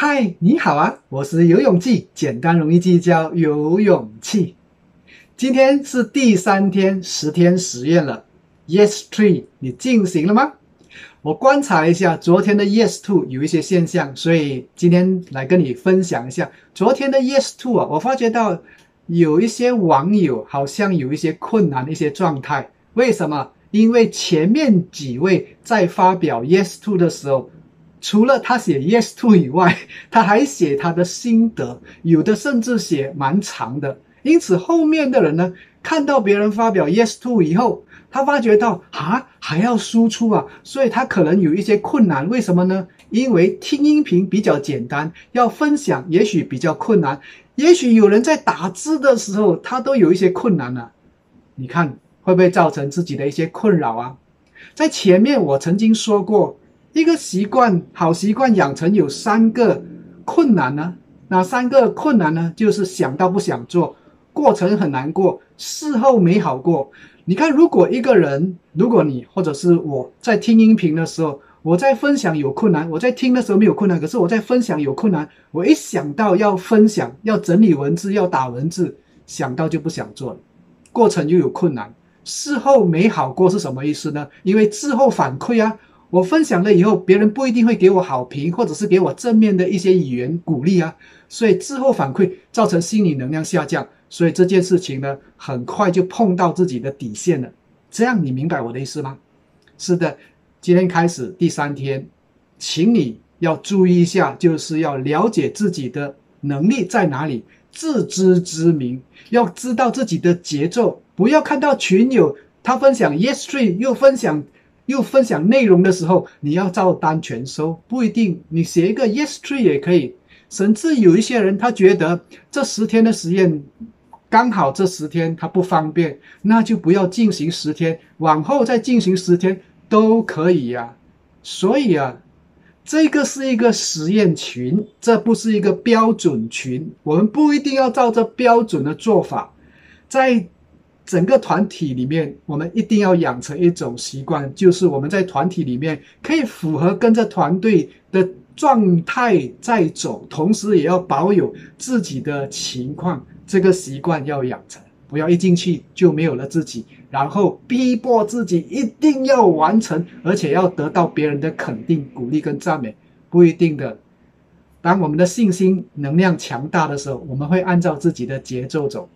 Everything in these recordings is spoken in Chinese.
嗨，你好啊，我是游泳记，简单容易记叫游泳气。今天是第三天十天实验了，Yes Three，你进行了吗？我观察了一下昨天的 Yes Two 有一些现象，所以今天来跟你分享一下昨天的 Yes Two 啊，我发觉到有一些网友好像有一些困难的一些状态，为什么？因为前面几位在发表 Yes Two 的时候，除了他写 Yes to 以外，他还写他的心得，有的甚至写蛮长的。因此后面的人呢，看到别人发表 Yes to 以后，他发觉到啊还要输出啊，所以他可能有一些困难。为什么呢？因为听音频比较简单，要分享也许比较困难，也许有人在打字的时候，他都有一些困难了。你看。会不会造成自己的一些困扰啊？在前面我曾经说过，一个习惯好习惯养成有三个困难呢？哪三个困难呢？就是想到不想做，过程很难过，事后没好过。你看，如果一个人，如果你或者是我在听音频的时候，我在分享有困难，我在听的时候没有困难，可是我在分享有困难，我一想到要分享、要整理文字、要打文字，想到就不想做了，过程就有困难。事后没好过是什么意思呢？因为事后反馈啊，我分享了以后，别人不一定会给我好评，或者是给我正面的一些语言鼓励啊，所以事后反馈造成心理能量下降，所以这件事情呢，很快就碰到自己的底线了。这样你明白我的意思吗？是的，今天开始第三天，请你要注意一下，就是要了解自己的能力在哪里，自知之明，要知道自己的节奏。不要看到群友他分享 Yes Three 又分享又分享内容的时候，你要照单全收，不一定。你写一个 Yes tree 也可以。甚至有一些人他觉得这十天的实验刚好这十天他不方便，那就不要进行十天，往后再进行十天都可以呀。所以啊，这个是一个实验群，这不是一个标准群。我们不一定要照着标准的做法，在。整个团体里面，我们一定要养成一种习惯，就是我们在团体里面可以符合跟着团队的状态在走，同时也要保有自己的情况。这个习惯要养成，不要一进去就没有了自己，然后逼迫自己一定要完成，而且要得到别人的肯定、鼓励跟赞美，不一定的。当我们的信心能量强大的时候，我们会按照自己的节奏走。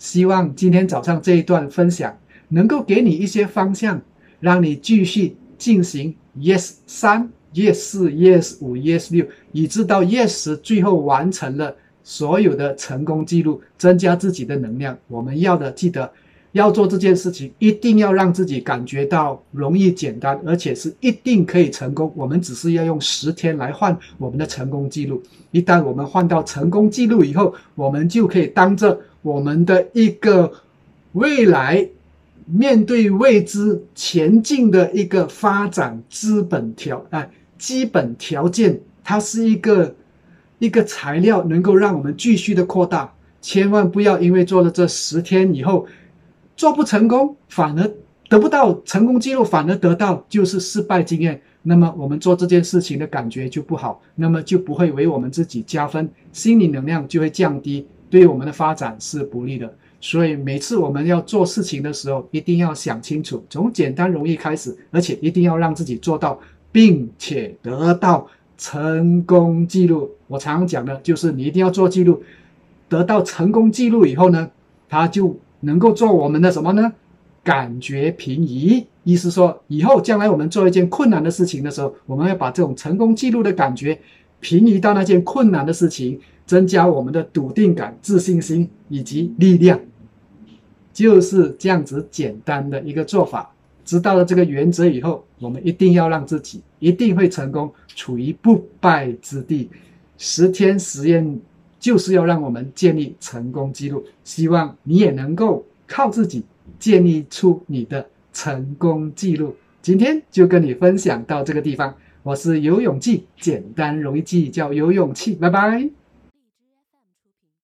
希望今天早上这一段分享能够给你一些方向，让你继续进行 Yes 三、Yes 四、Yes 五、Yes 六，以至到 Yes 最后完成了所有的成功记录，增加自己的能量。我们要的记得要做这件事情，一定要让自己感觉到容易、简单，而且是一定可以成功。我们只是要用十天来换我们的成功记录。一旦我们换到成功记录以后，我们就可以当着。我们的一个未来面对未知前进的一个发展资本条哎基本条件，它是一个一个材料，能够让我们继续的扩大。千万不要因为做了这十天以后做不成功，反而得不到成功记录，反而得到就是失败经验。那么我们做这件事情的感觉就不好，那么就不会为我们自己加分，心理能量就会降低。对我们的发展是不利的，所以每次我们要做事情的时候，一定要想清楚，从简单容易开始，而且一定要让自己做到，并且得到成功记录。我常常讲的就是，你一定要做记录，得到成功记录以后呢，它就能够做我们的什么呢？感觉平移，意思说，以后将来我们做一件困难的事情的时候，我们要把这种成功记录的感觉平移到那件困难的事情。增加我们的笃定感、自信心以及力量，就是这样子简单的一个做法。知道了这个原则以后，我们一定要让自己一定会成功，处于不败之地。十天实验就是要让我们建立成功记录，希望你也能够靠自己建立出你的成功记录。今天就跟你分享到这个地方，我是游泳记，简单容易记，叫游泳气，拜拜。